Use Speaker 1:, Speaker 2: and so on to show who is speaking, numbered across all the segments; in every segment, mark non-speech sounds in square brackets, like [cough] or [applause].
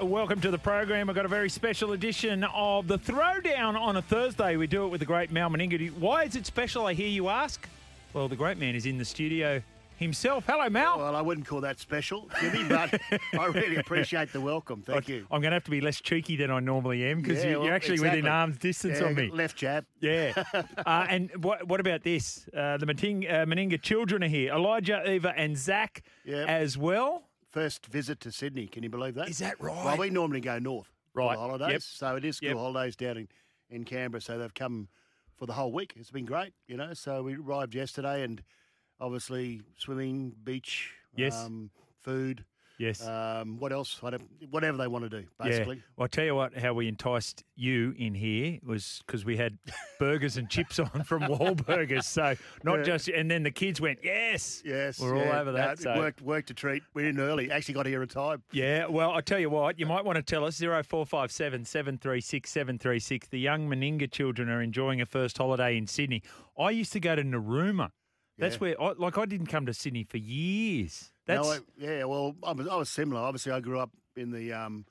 Speaker 1: Welcome to the program. I've got a very special edition of the Throwdown on a Thursday. We do it with the great Mal Meninga. Why is it special, I hear you ask? Well, the great man is in the studio himself. Hello, Mal.
Speaker 2: Well, I wouldn't call that special, Jimmy, but I really appreciate the welcome. Thank [laughs] you.
Speaker 1: I'm going to have to be less cheeky than I normally am because
Speaker 2: Yeah,
Speaker 1: you,
Speaker 2: well,
Speaker 1: you're actually
Speaker 2: exactly.
Speaker 1: within arm's distance
Speaker 2: Yeah,
Speaker 1: on me.
Speaker 2: Left jab.
Speaker 1: Yeah. [laughs] uh, and what, what about this? Uh, the Mening- uh, Meninga children are here. Elijah, Eva, and Zach as well.
Speaker 2: First visit to Sydney. Can you believe that?
Speaker 1: Is that right?
Speaker 2: Well, we normally go north
Speaker 1: Right.
Speaker 2: the holidays.
Speaker 1: Yep.
Speaker 2: So it is school
Speaker 1: Yep.
Speaker 2: holidays down in, in Canberra. So they've come for the whole week. It's been great, you know. So we arrived yesterday and obviously swimming, beach,
Speaker 1: Yes.
Speaker 2: um, food.
Speaker 1: Yes.
Speaker 2: Um, what else? I don't, whatever they want to do, basically.
Speaker 1: Yeah. Well, I'll tell you what, how we enticed you in here was because we had [laughs] burgers and chips on from Wahlburgers. So not
Speaker 2: Yeah.
Speaker 1: just, and then the kids went, yes.
Speaker 2: Yes,
Speaker 1: We're
Speaker 2: yeah.
Speaker 1: all over that.
Speaker 2: it
Speaker 1: so.
Speaker 2: worked, worked a treat. We're in early. Actually got here in time.
Speaker 1: Yeah, well, I'll tell you what, you might want to tell us 0457 736 736. The young Meninga children are enjoying a first holiday in Sydney. I used to go to Narooma. That's where, I, like, I didn't come to Sydney for years. That's,
Speaker 2: No, I, yeah, well, I was, I was similar. Obviously, I grew up in the um,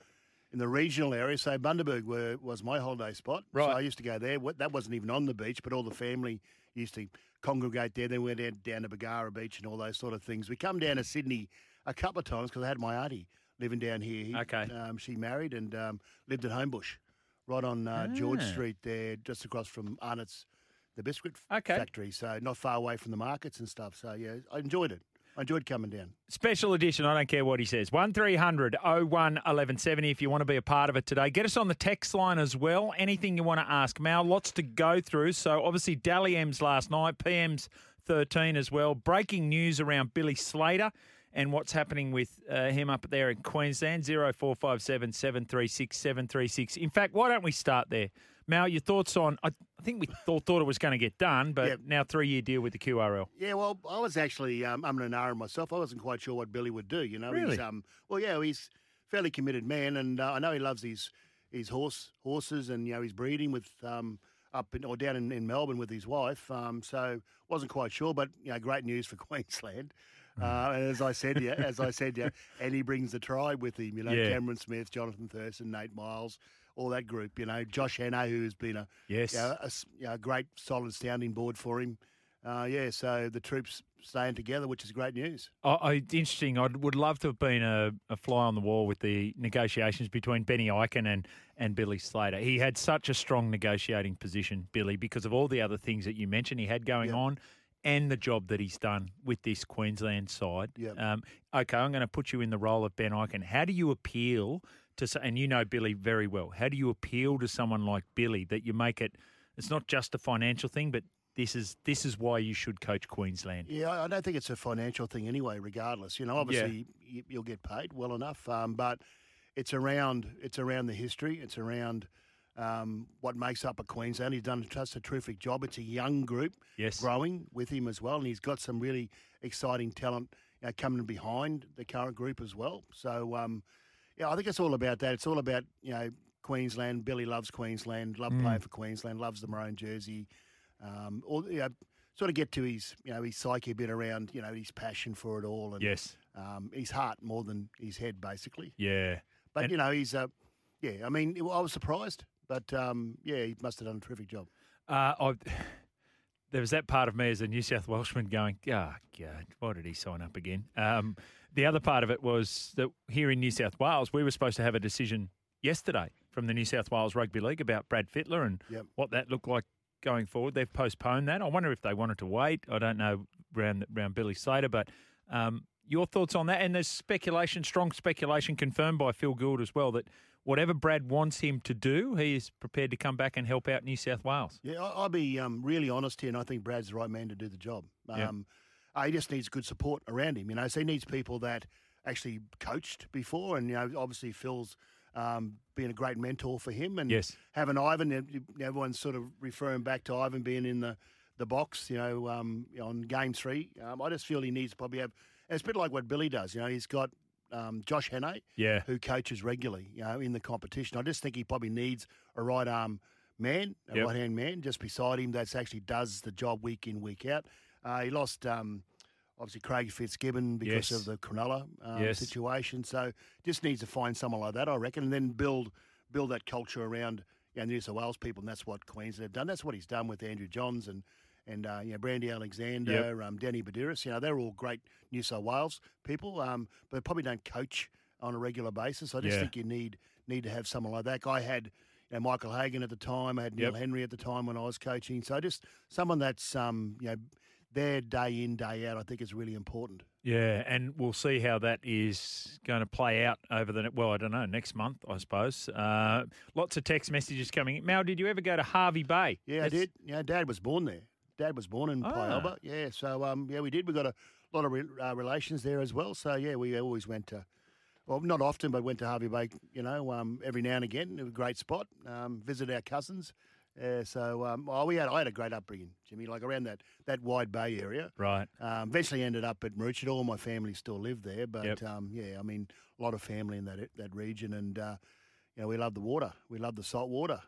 Speaker 2: in the regional area, so Bundaberg were, was my holiday spot.
Speaker 1: Right.
Speaker 2: So I used to go there. That wasn't even on the beach, but all the family used to congregate there. Then we went down, to Bargara Beach and all those sort of things. We come down to Sydney a couple of times because I had my auntie living down here. He-
Speaker 1: Okay.
Speaker 2: Um, she married and um, lived at Homebush, right on uh, George
Speaker 1: Ah.
Speaker 2: Street there, just across from Arnott's, the biscuit
Speaker 1: Okay.
Speaker 2: factory. So not far away from the markets and stuff. So yeah, I enjoyed it. I enjoyed coming down.
Speaker 1: Special edition, I don't care what he says. 1300 01 1170 if you want to be a part of it today. Get us on the text line as well. Anything you want to ask Mal, lots to go through. So obviously Dally M's last night, PM's 13 as well. Breaking news around Billy Slater and what's happening with uh, him up there in Queensland. 0457 736 736. In fact, why don't we start there? Mal, your thoughts on, I, think we thought, thought it was going to get done, but
Speaker 2: Yep.
Speaker 1: now three year deal with the QRL.
Speaker 2: Yeah, well, I was actually um, I'm an hour myself. I wasn't quite sure what Billy would do. You know,
Speaker 1: Really?
Speaker 2: he's um, well, yeah, he's a fairly committed man, and uh, I know he loves his his horse horses, and you know, he's breeding with um up in, or down in, in Melbourne with his wife. Um, so wasn't quite sure, but you know, great news for [laughs] Queensland. Uh, and as I said, yeah, as I said, yeah, [laughs] and he brings the tribe with him. You know,
Speaker 1: Yeah.
Speaker 2: Cameron Smith, Jonathan Thurston, Nate Myles, all that group. You know, Josh Hannay, who has been a
Speaker 1: Yes.
Speaker 2: you know, a, you know, a great solid sounding board for him. Uh, yeah, so the troops staying together, which is great news.
Speaker 1: I, I, interesting. I would love to have been a, a fly on the wall with the negotiations between Benny Ikin and, and Billy Slater. He had such a strong negotiating position, Billy, because of all the other things that you mentioned he had going
Speaker 2: Yep.
Speaker 1: on and the job that he's done with this Queensland side.
Speaker 2: Yep.
Speaker 1: Um, okay, I'm going to put you in the role of Ben Ikin. How do you appeal to, and you know Billy very well, how do you appeal to someone like Billy that you make it, it's not just a financial thing, but this is this is why you should coach Queensland.
Speaker 2: Yeah, I- don't think it's a financial thing anyway. Regardless, you know, obviously you, you'll get paid well enough, um, but it's around it's around the history. It's around um, what makes up a Queensland. He's done just a terrific job. It's a young group,
Speaker 1: Yes.
Speaker 2: growing with him as well, and he's got some really exciting talent you know, coming behind the current group as well. So, um, yeah, I think it's all about that. It's all about you know Queensland. Billy loves Queensland. Love
Speaker 1: Mm.
Speaker 2: playing for Queensland. Loves the maroon jersey. Um, all you know, sort of get to his you know his psyche a bit around you know his passion for it all and
Speaker 1: Yes.
Speaker 2: um, his heart more than his head basically.
Speaker 1: Yeah.
Speaker 2: But
Speaker 1: And-
Speaker 2: you know he's uh, yeah. I mean I was surprised, but um, yeah, he must have done a terrific job.
Speaker 1: Uh, I, [sighs] there was that part of me as a New South Welshman going, oh, God, why did he sign up again? Um, the other part of it was that here in New South Wales, we were supposed to have a decision yesterday from the New South Wales Rugby League about Brad Fittler and
Speaker 2: Yep.
Speaker 1: what that looked like going forward. They've postponed that. I wonder if they wanted to wait. I don't know around, around Billy Slater, but um, your thoughts on that? And there's speculation, strong speculation confirmed by Phil Gould as well, that whatever Brad wants him to do, he is prepared to come back and help out New South Wales.
Speaker 2: Yeah, I'll be um, really honest here, and I think Brad's the right man to do the job.
Speaker 1: Yeah.
Speaker 2: Um, uh, he just needs good support around him, you know. So he needs people that actually coached before, and you know, obviously Phil's um, been a great mentor for him, and
Speaker 1: Yes.
Speaker 2: having Ivan, everyone's sort of referring back to Ivan being in the the box. You know, um, on game three, um, I just feel he needs to probably have. It's a bit like what Billy does. You know, he's got um, Josh Hannay,
Speaker 1: Yeah.
Speaker 2: who coaches regularly. You know, in the competition. I just think he probably needs a right arm man, a
Speaker 1: Yep.
Speaker 2: right hand man, just beside him that actually does the job week in week out. Uh, he lost. Um, Obviously, Craig Fitzgibbon because
Speaker 1: Yes.
Speaker 2: of the Cronulla um,
Speaker 1: Yes.
Speaker 2: situation. So just needs to find someone like that, I reckon, and then build build that culture around you know, the New South Wales people, and that's what Queensland have done. That's what he's done with Andrew Johns and and uh, you know Brandy Alexander, um, Danny Buderus. You know they're all great New South Wales people, um, but probably don't coach on a regular basis. I just
Speaker 1: Yeah.
Speaker 2: think you need need to have someone like that. I had. You know, Michael Hagan at the time. I had Neil
Speaker 1: Yep.
Speaker 2: Henry at the time when I was coaching. So just someone that's um, you know there day in day out. I think is really important.
Speaker 1: Yeah, and we'll see how that is going to play out over the well, I don't know, next month, I suppose. Uh, lots of text messages coming. Mal, did you ever go to Hervey Bay?
Speaker 2: Yeah,
Speaker 1: That's-
Speaker 2: I did. Yeah, Dad was born there. Dad was born in. Pialba. Yeah, so um, yeah, we did. We got a lot of re- uh, relations there as well. So yeah, we always went to, well, not often, but went to Hervey Bay. You know, um, every now and again. It was a great spot. Um, visit our cousins. Uh, so um, oh, we had I had a great upbringing, Jimmy. Like around that that wide Bay area.
Speaker 1: Right.
Speaker 2: Um, eventually ended up at Maroochydore. All my family still lived there, but
Speaker 1: Yep.
Speaker 2: um, yeah, I mean, a lot of family in that that region, and uh, you know, we love the water. We love the salt water.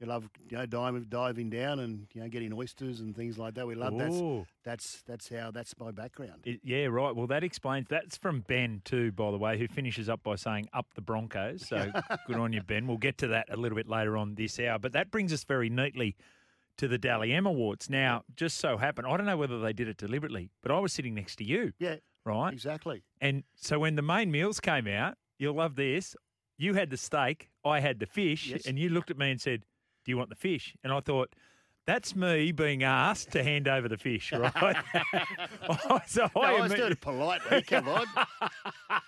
Speaker 2: You love you know diving diving down and you know getting oysters and things like that. We love that.
Speaker 1: Ooh.
Speaker 2: That's that's how that's my background.
Speaker 1: It- yeah, right. Well, that explains. That's from Ben too, by the way, who finishes up by saying "up the Broncos." So [laughs] good on you, Ben. We'll get to that a little bit later on this hour. But that brings us very neatly to the Dally M Awards. Now, just so happened, I don't know whether they did it deliberately, but I was sitting next to you,
Speaker 2: Yeah,
Speaker 1: right?
Speaker 2: exactly.
Speaker 1: And so when the main meals came out, you'll love this. You had the steak, I had the fish,
Speaker 2: Yes.
Speaker 1: and you looked at me and said, "Do you want the fish?" And I thought. That's me being asked to hand over the fish, [laughs] right? [laughs] so
Speaker 2: No,
Speaker 1: I,
Speaker 2: I was doing it politely. Come on. [laughs]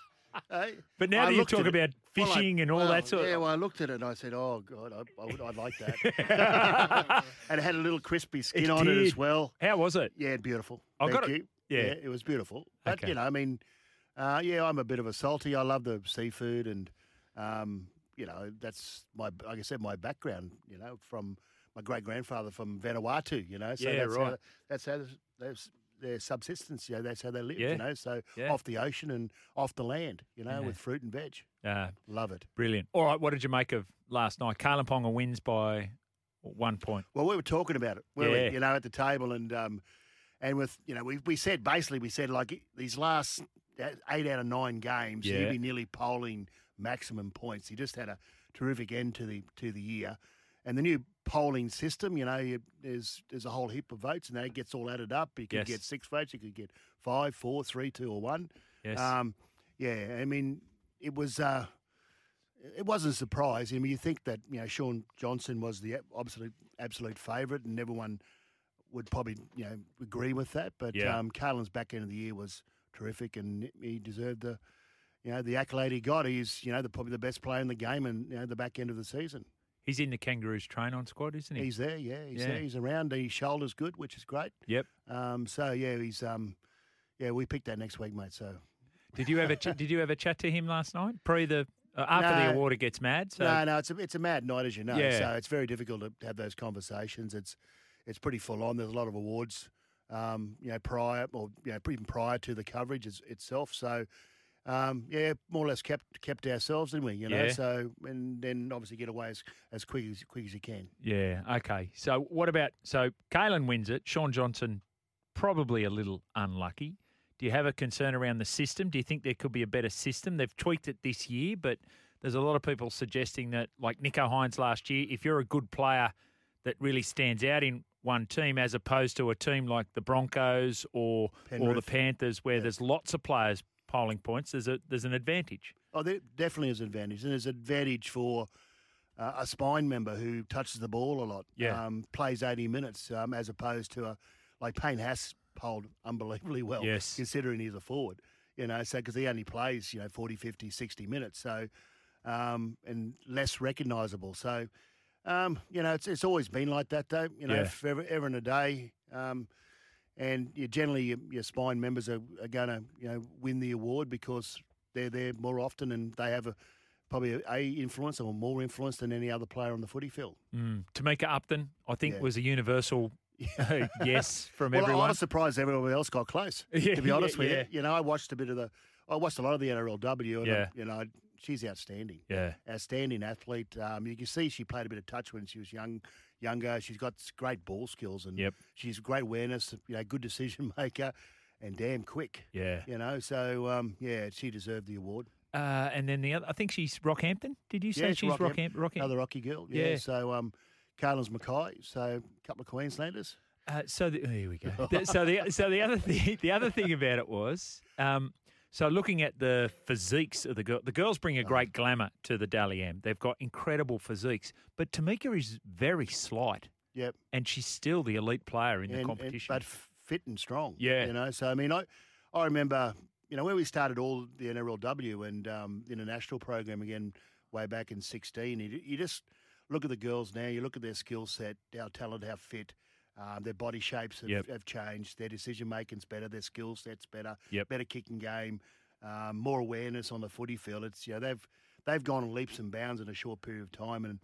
Speaker 2: Hey,
Speaker 1: But now
Speaker 2: I
Speaker 1: that you talk about
Speaker 2: well, I-
Speaker 1: fishing and all
Speaker 2: well,
Speaker 1: that sort
Speaker 2: Yeah, well, I looked at it and I said, "Oh God, I, I would, I'd like that." and it had a little crispy skin
Speaker 1: It
Speaker 2: on it as well.
Speaker 1: How was it?
Speaker 2: Yeah, beautiful.
Speaker 1: I
Speaker 2: Thank
Speaker 1: got it.
Speaker 2: you.
Speaker 1: Yeah.
Speaker 2: it was beautiful. But
Speaker 1: Okay.
Speaker 2: you know, I mean, uh, yeah, I'm a bit of a salty. I love the seafood, and um, you know, that's my, like I said, my background. You know, from my great grandfather from Vanuatu. You know, so
Speaker 1: Yeah,
Speaker 2: that's
Speaker 1: right.
Speaker 2: How, that's how that's their subsistence. You know, that's how they live.
Speaker 1: Yeah.
Speaker 2: You know, so
Speaker 1: Yeah.
Speaker 2: off the ocean and off the land. You know,
Speaker 1: Yeah.
Speaker 2: with fruit and veg.
Speaker 1: Uh,
Speaker 2: Love it.
Speaker 1: brilliant. All right, what did you make of last night? Kalyn Ponga wins by one point.
Speaker 2: Well, we were talking about it,
Speaker 1: Yeah.
Speaker 2: we? You know, at the table, and um, and with you know, we we said basically we said like these last eight out of nine games,
Speaker 1: Yeah.
Speaker 2: he'd be nearly polling maximum points. He just had a terrific end to the to the year, and the new polling system, you know, you, there's there's a whole heap of votes, and that gets all added up. You could
Speaker 1: Yes.
Speaker 2: get six votes, you could get five, four, three, two, or one.
Speaker 1: Yes.
Speaker 2: Um, yeah, I mean, it was. Uh, it wasn't a surprise. I mean, you think that you know Shaun Johnson was the absolute absolute favourite, and everyone would probably you know agree with that. But
Speaker 1: Yeah.
Speaker 2: um, Kalyn's back end of the year was terrific, and he deserved the you know the accolade he got. He's you know the, probably the best player in the game, and you know the back end of the season.
Speaker 1: He's in the Kangaroos train on squad, isn't he?
Speaker 2: He's there, yeah, he's
Speaker 1: Yeah.
Speaker 2: there. He's around. His shoulder's good, which is great.
Speaker 1: Yep.
Speaker 2: Um, so yeah, he's um, yeah, we picked that next week, mate. So
Speaker 1: Did you ever ch- did you ever chat to him last night? Pre the uh, after the
Speaker 2: No.
Speaker 1: award, it gets mad. So
Speaker 2: no, no, it's a it's a mad night, as you know.
Speaker 1: Yeah.
Speaker 2: So it's very difficult to have those conversations. It's it's pretty full on. There's a lot of awards, um, you know, prior or you know even prior to the coverage is, itself. So. Um, yeah, more or less kept kept ourselves, didn't we? You know,
Speaker 1: Yeah.
Speaker 2: so and then obviously get away as, as quick as quick as you can.
Speaker 1: yeah, okay. So what about so Kalyn wins it? Shaun Johnson probably a little unlucky. Do you have a concern around the system? Do you think there could be a better system? They've tweaked it this year, but there's a lot of people suggesting that, like Nicho Hynes last year, if you're a good player that really stands out in one team, as opposed to a team like the Broncos or or the Panthers, where there's lots of players polling points, there's a there's an advantage.
Speaker 2: Oh, there definitely is an advantage, and there's an advantage for uh, a spine member who touches the ball a lot.
Speaker 1: Yeah.
Speaker 2: um, plays 80 minutes um, as opposed to a like Payne Haas polled unbelievably well.
Speaker 1: Yes.
Speaker 2: considering he's a forward. You know, so because he only plays you know 40, 50, 60 minutes, so um, and less recognisable. So. Um, you know, it's it's always been like that, though. You know,
Speaker 1: Yeah.
Speaker 2: if ever, ever in a day, um, and you generally your, your spine members are, are going to you know win the award because they're there more often and they have a probably a, a influence or more influence than any other player on the footy field.
Speaker 1: Mm. Tamika Upton, I think,
Speaker 2: Yeah.
Speaker 1: was a universal [laughs] yes, from
Speaker 2: well, I
Speaker 1: everyone.
Speaker 2: was surprised everyone else got close. [laughs]
Speaker 1: Yeah,
Speaker 2: to be honest
Speaker 1: yeah,
Speaker 2: with
Speaker 1: yeah.
Speaker 2: you, you know, I watched a bit of the, I watched a lot of the NRLW, and
Speaker 1: Yeah.
Speaker 2: I, you know, she's outstanding.
Speaker 1: yeah,
Speaker 2: outstanding athlete. Um, you can see she played a bit of touch when she was young, younger. She's got great ball skills and
Speaker 1: Yep.
Speaker 2: she's great awareness. You know, good decision [laughs] maker, and damn quick.
Speaker 1: yeah.
Speaker 2: You know, so um, yeah, she deserved the award.
Speaker 1: Uh, and then the other, I think she's Rockhampton. Did you say
Speaker 2: Yeah,
Speaker 1: she's
Speaker 2: Rockhamp-
Speaker 1: Rockhampton? Rockhampton.
Speaker 2: Another Rocky girl. Yeah.
Speaker 1: Yeah.
Speaker 2: So um, Kalyn's Mackay. So a couple of Queenslanders.
Speaker 1: Uh, so the, here we go. [laughs] So the so the other thing the other thing about it was um, so looking at the physiques of the girl, the girls bring a great glamour to the Dally M. They've got incredible physiques, but Tamika is very slight,
Speaker 2: Yep.
Speaker 1: and she's still the elite player in the
Speaker 2: and, and-
Speaker 1: competition.
Speaker 2: but fit and strong.
Speaker 1: Yeah.
Speaker 2: You know, so I mean, I I remember, you know, when we started all the NRLW and um, the international program again way back in 16, you, you just look at the girls now, you look at their skill set, how talented, how fit. Um, their body shapes have,
Speaker 1: Yep.
Speaker 2: have changed. Their decision making's better. Their skill set's better.
Speaker 1: Yep.
Speaker 2: Better kicking game. Um, more awareness on the footy field. It's you know they've they've gone leaps and bounds in a short period of time, and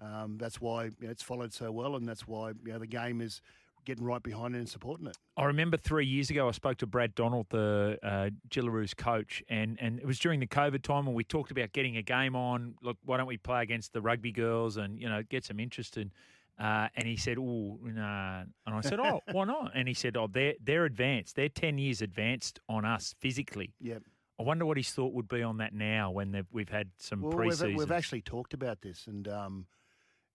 Speaker 2: um, that's why you know, it's followed so well, and that's why you know the game is getting right behind it and supporting it.
Speaker 1: I remember three years ago, I spoke to Brad Donald, the uh, Jillaroos coach, and, and it was during the COVID time when we talked about getting a game on. Look, why don't we play against the rugby girls and you know get some interest in? Uh, and he said, "Oh, nah." And I said, "Oh, [laughs] why not?" And he said, "Oh, they're they're advanced. They're ten years advanced on us physically.
Speaker 2: Yep.
Speaker 1: I wonder what his thought would be on that now when we've had some
Speaker 2: Well, we've,
Speaker 1: preseason.
Speaker 2: we've actually talked about this, and um,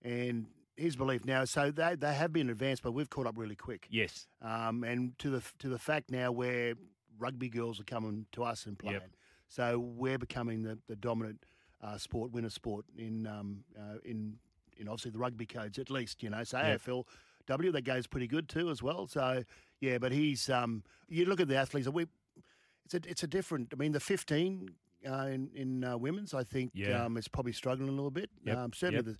Speaker 2: and his belief now. So they they have been advanced, but we've caught up really quick.
Speaker 1: yes,
Speaker 2: Um, and to the to the fact now where rugby girls are coming to us and playing, so we're becoming the, the dominant uh, sport, winner sport in um, uh, in in obviously the rugby codes at least. You know, so
Speaker 1: Yep.
Speaker 2: AFL W that goes pretty good too as well. So yeah, but he's um, you look at the athletes. We it's a it's a different. I mean, the fifteen uh, in in uh, women's, I think
Speaker 1: Yeah.
Speaker 2: um, is probably struggling a little bit.
Speaker 1: Yep,
Speaker 2: Um, certainly,
Speaker 1: yep.
Speaker 2: the,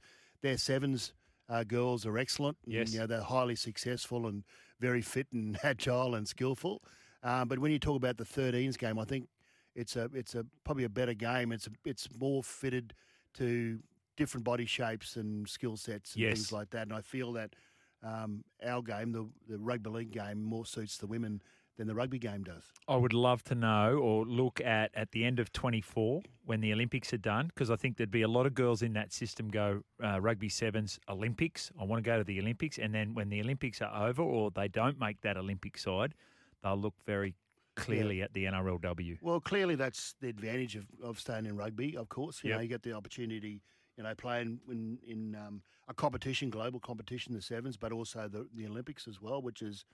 Speaker 2: their sevens uh, girls are excellent. and,
Speaker 1: Yes.
Speaker 2: you know, they're highly successful and very fit and [laughs] agile and skillful. Um, but when you talk about the 13s game, I think it's a it's a probably a better game. It's a, it's more fitted to different body shapes and skill sets and
Speaker 1: Yes.
Speaker 2: things like that. And I feel that um, our game, the the rugby league game, more suits the women than the rugby game does.
Speaker 1: I would love to know or look at at the end of 24 when the Olympics are done, because I think there'd be a lot of girls in that system go uh, rugby sevens Olympics. I want to go to the Olympics, and then when the Olympics are over or they don't make that Olympic side, they'll look very clearly at the NRLW.
Speaker 2: Well, clearly that's the advantage of, of staying in rugby. Of course, you
Speaker 1: Yep.
Speaker 2: know you get the opportunity, you know, playing in in um, a competition, global competition, the sevens, but also the, the Olympics as well, which is,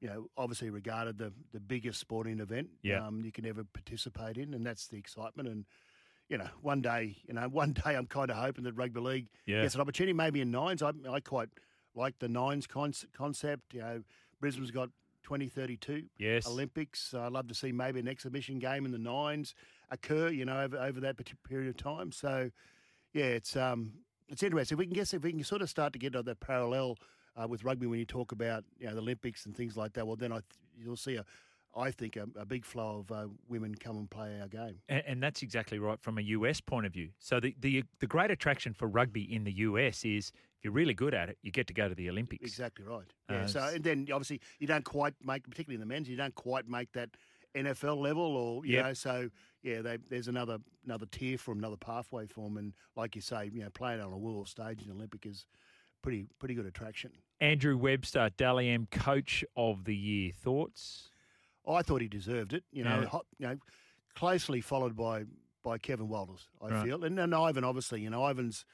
Speaker 2: you know, obviously regarded the the biggest sporting event
Speaker 1: Yeah.
Speaker 2: um, you can ever participate in, and that's the excitement. And you know, one day, you know, [laughs] one day I'm kind of hoping that rugby league
Speaker 1: Yeah.
Speaker 2: gets an opportunity, maybe in nines. I, I quite like the nines con- concept. You know, Brisbane's got 2032.
Speaker 1: Yes.
Speaker 2: Olympics. I'd love to see maybe an exhibition game in the nines occur, you know, over, over that period of time. So, yeah, it's um, it's interesting. If we can guess if we can sort of start to get that parallel uh, with rugby when you talk about you know the Olympics and things like that. Well, then I th- you'll see a, I think a, a big flow of uh, women come and play our game.
Speaker 1: And, and that's exactly right from a US point of view. So the, the the great attraction for rugby in the US is if you're really good at it, you get to go to the Olympics.
Speaker 2: Exactly right. Yeah.
Speaker 1: Uh,
Speaker 2: so and then obviously you don't quite make, particularly in the men's, you don't quite make that NFL level, or you
Speaker 1: Yep.
Speaker 2: know. So yeah, they, there's another another tier for 'em, another pathway for them, and like you say, you know, playing on a world stage in the Olympic is pretty pretty good attraction.
Speaker 1: Andrew Webster, Dally M Coach of the Year. Thoughts?
Speaker 2: I thought he deserved it. You know,
Speaker 1: Yeah.
Speaker 2: hot, you know, closely followed by by Kevin Walters. I
Speaker 1: Right.
Speaker 2: feel, and, and Ivan obviously. You know, Ivan's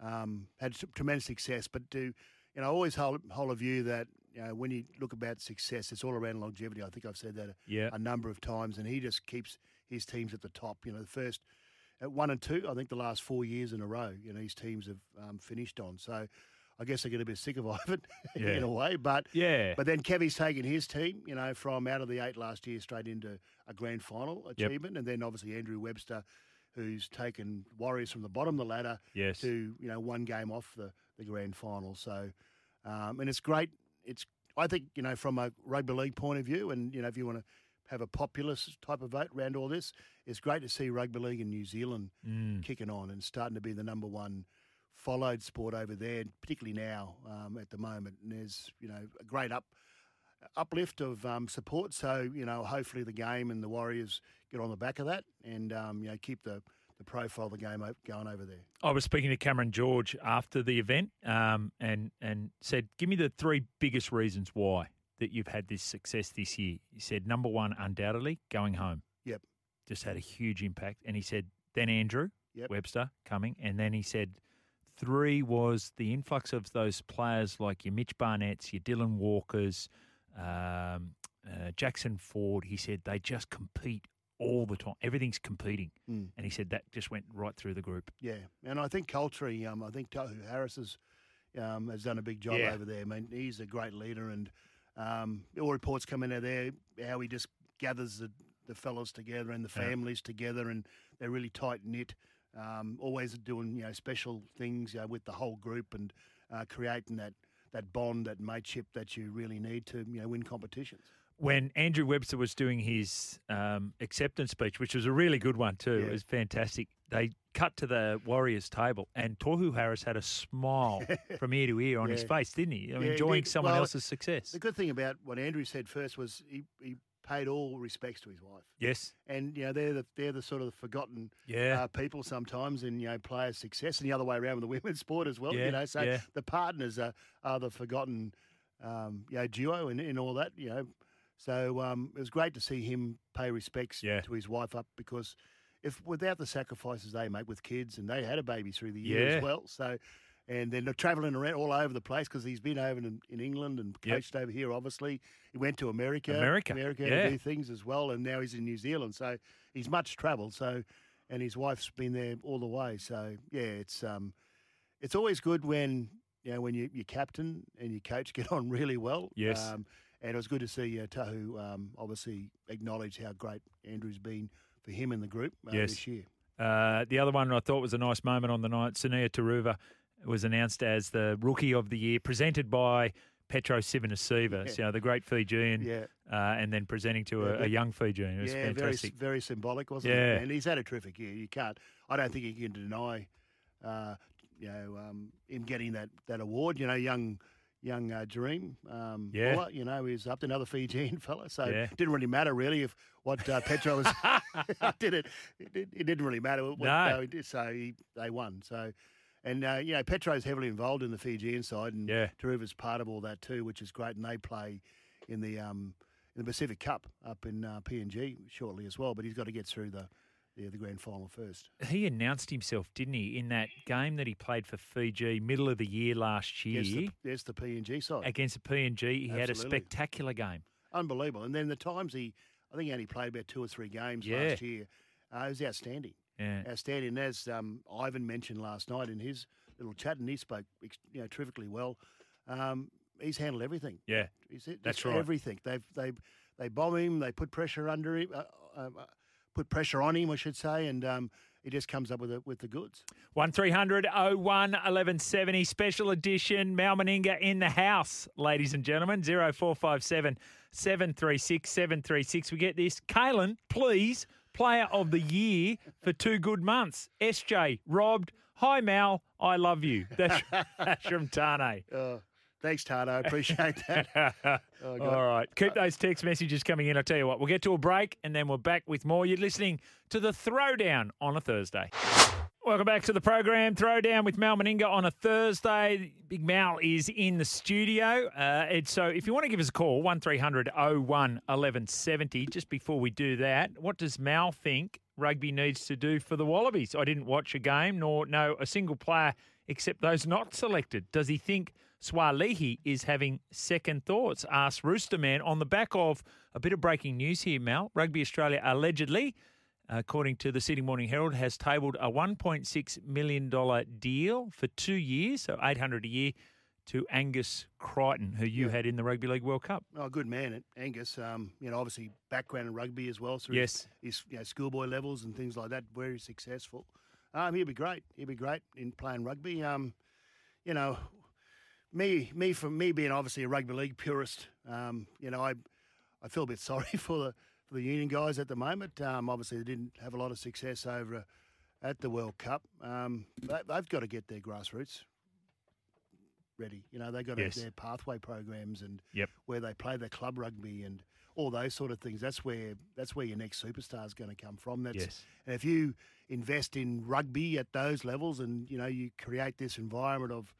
Speaker 2: um, had tremendous success, but do you know, I always hold, hold a view that you know when you look about success, it's all around longevity. I think I've said that a,
Speaker 1: Yeah.
Speaker 2: a number of times, and he just keeps his teams at the top. You know, the first at one and two, I think the last four years in a row, you know, his teams have um, finished on. So. I guess they're going to be sick of [laughs] Ivan
Speaker 1: Yeah.
Speaker 2: in a way, but
Speaker 1: Yeah.
Speaker 2: but then Kevy's taken his team, you know, from out of the eight last year straight into a grand final achievement, and then obviously Andrew Webster, who's taken Warriors from the bottom of the ladder
Speaker 1: Yes.
Speaker 2: to you know one game off the, the grand final. So, um, and it's great. It's I think you know from a rugby league point of view, and you know if you want to have a populist type of vote around all this, it's great to see rugby league in New Zealand
Speaker 1: Mm.
Speaker 2: kicking on and starting to be the number one followed sport over there, particularly now um, at the moment. And there's you know a great up uplift of um, support. So you know, hopefully the game and the Warriors get on the back of that, and um, you know keep the the profile of the game going over there.
Speaker 1: I was speaking to Cameron George after the event, um, and and said, "Give me the three biggest reasons why that you've had this success this year." He said, "Number one, undoubtedly, going home.
Speaker 2: Yep,
Speaker 1: just had a huge impact." And he said, "Then Andrew
Speaker 2: yep.
Speaker 1: Webster coming, and then he said." Three was the influx of those players like your Mitch Barnett's, your Dylan Walkers, um, uh, Jackson Ford. He said they just compete all the time. Everything's competing,
Speaker 2: mm.
Speaker 1: and he said that just went right through the group.
Speaker 2: Yeah, and I think culturally, um, I think Tohu Harris has, um, has done a big job
Speaker 1: yeah.
Speaker 2: over there. I mean, he's a great leader, and um, all reports coming out of there how he just gathers the, the fellows together and the families yeah. together, and they're really tight knit. Um, always doing you know special things you know, with the whole group and uh, creating that that bond, that mateship that you really need to you know win competitions
Speaker 1: when Andrew Webster was doing his um, acceptance speech, which was a really good one too, yeah. it was fantastic. They cut to the Warriors table, and Tohu Harris had a smile [laughs] from ear to ear on yeah. his face, didn't he? I mean,
Speaker 2: yeah,
Speaker 1: enjoying
Speaker 2: he
Speaker 1: someone
Speaker 2: well,
Speaker 1: else's success.
Speaker 2: The good thing about what Andrew said first was he, he paid all respects to his wife.
Speaker 1: Yes,
Speaker 2: and you know they're the they're the sort of forgotten
Speaker 1: yeah.
Speaker 2: uh, people sometimes in you know players' success, and the other way around with the [laughs] women's sport as well.
Speaker 1: Yeah,
Speaker 2: you know, so
Speaker 1: yeah.
Speaker 2: the partners are, are the forgotten um, you know duo and in, in all that. You know, so um, it was great to see him pay respects
Speaker 1: yeah.
Speaker 2: to his wife up because if without the sacrifices they make with kids, and they had a baby through the year
Speaker 1: yeah.
Speaker 2: as well, so and then travelling around all over the place because he's been over in, in England and coached
Speaker 1: yep.
Speaker 2: over here. Obviously, he went to America,
Speaker 1: America,
Speaker 2: America
Speaker 1: yeah.
Speaker 2: to do things as well, and now he's in New Zealand. So he's much travelled. So, and his wife's been there all the way. So yeah, it's um, it's always good when you know when you, your captain and your coach [laughs] get on really well.
Speaker 1: Yes.
Speaker 2: Um, and it was good to see uh, Tohu um, obviously acknowledge how great Andrew's been for him and the group uh,
Speaker 1: yes.
Speaker 2: this year.
Speaker 1: Uh, the other one I thought was a nice moment on the night, Sunia Turuva was announced as the Rookie of the Year, presented by Petro Civoniceva, yeah. you know, the great Fijian,
Speaker 2: yeah.
Speaker 1: uh, and then presenting to
Speaker 2: yeah,
Speaker 1: a, a, young Fijian. It was
Speaker 2: yeah,
Speaker 1: fantastic.
Speaker 2: Very, very symbolic, wasn't
Speaker 1: yeah.
Speaker 2: it? And he's had a terrific year. You can't, I don't think you can deny, uh, you know, um, him getting that, that award. You know, young young uh, Dream. Um,
Speaker 1: yeah.
Speaker 2: Buller, you know, he's up to another Fijian [laughs] fella. So
Speaker 1: yeah.
Speaker 2: it didn't really matter, really, if what uh, Petro was. [laughs] [laughs] did it, it, it, didn't really matter. What,
Speaker 1: no.
Speaker 2: Uh, so he, they won. So, and, uh, you know, Petro's heavily involved in the Fijian side, and
Speaker 1: yeah.
Speaker 2: Turuva's part of all that too, which is great. And they play in the um, in the Pacific Cup up in uh, PNG shortly as well. But he's got to get through the yeah, the grand final first.
Speaker 1: He announced himself, didn't he, in that game that he played for Fiji middle of the year last year?
Speaker 2: Yes, the, yes, the PNG side.
Speaker 1: Against the PNG, he
Speaker 2: Absolutely.
Speaker 1: had a spectacular game.
Speaker 2: Unbelievable. And then the times he, I think he only played about two or three games
Speaker 1: yeah.
Speaker 2: last year. Uh, it was outstanding.
Speaker 1: Yeah.
Speaker 2: Outstanding. As um, Ivan mentioned last night in his little chat, and he spoke you know, terrifically well. Um, he's handled everything.
Speaker 1: Yeah,
Speaker 2: he's,
Speaker 1: that's right.
Speaker 2: Everything. They've they they bomb him. They put pressure under him. Uh, uh, put pressure on him, I should say, and um, he just comes up with the, with the goods.
Speaker 1: One 01 1170 special edition Mal Meninga in the house, ladies and gentlemen. 0457 736 736. We get this. Kalyn, please, player of the year for two good months. SJ robbed. Hi, Mal. I love you. That's, [laughs] that's from Tane.
Speaker 2: Uh, Thanks, Tano. I appreciate [laughs] that. [laughs]
Speaker 1: oh, All right. Keep those text messages coming in. I'll tell you what, we'll get to a break and then we're back with more. You're listening to the Throwdown on a Thursday. Welcome back to the program. Throwdown with Mal Meninga on a Thursday. Big Mal is in the studio. Uh, so if you want to give us a call, 1300 01 1170. Just before we do that, what does Mal think rugby needs to do for the Wallabies? I didn't watch a game nor know a single player except those not selected. Does he think Suaalii is having second thoughts? Asked Roosterman on the back of a bit of breaking news here, Mal. Rugby Australia allegedly, according to the Sydney Morning Herald, has tabled a $1.6 million deal for two years, so 800 a year, to Angus Crichton, who you
Speaker 2: Yeah.
Speaker 1: had in the Rugby League World Cup.
Speaker 2: Oh, good man, Angus. Um, you know, obviously background in rugby as well. So
Speaker 1: Yes.
Speaker 2: his, his you know, schoolboy levels and things like that. Very successful. Um, he'd be great. He'd be great in playing rugby. Um, you know, me, me from me being obviously a rugby league purist. Um, you know, I, I feel a bit [laughs] sorry for the for the union guys at the moment. Um, obviously, they didn't have a lot of success over at the World Cup, um, they, they've got to get their grassroots ready. You know, they've got to
Speaker 1: Yes.
Speaker 2: have their pathway programs and
Speaker 1: Yep.
Speaker 2: where they play their club rugby and all those sort of things. That's where that's where your next superstar is going to come from. That's
Speaker 1: Yes.
Speaker 2: and if you invest in rugby at those levels and you know you create this environment of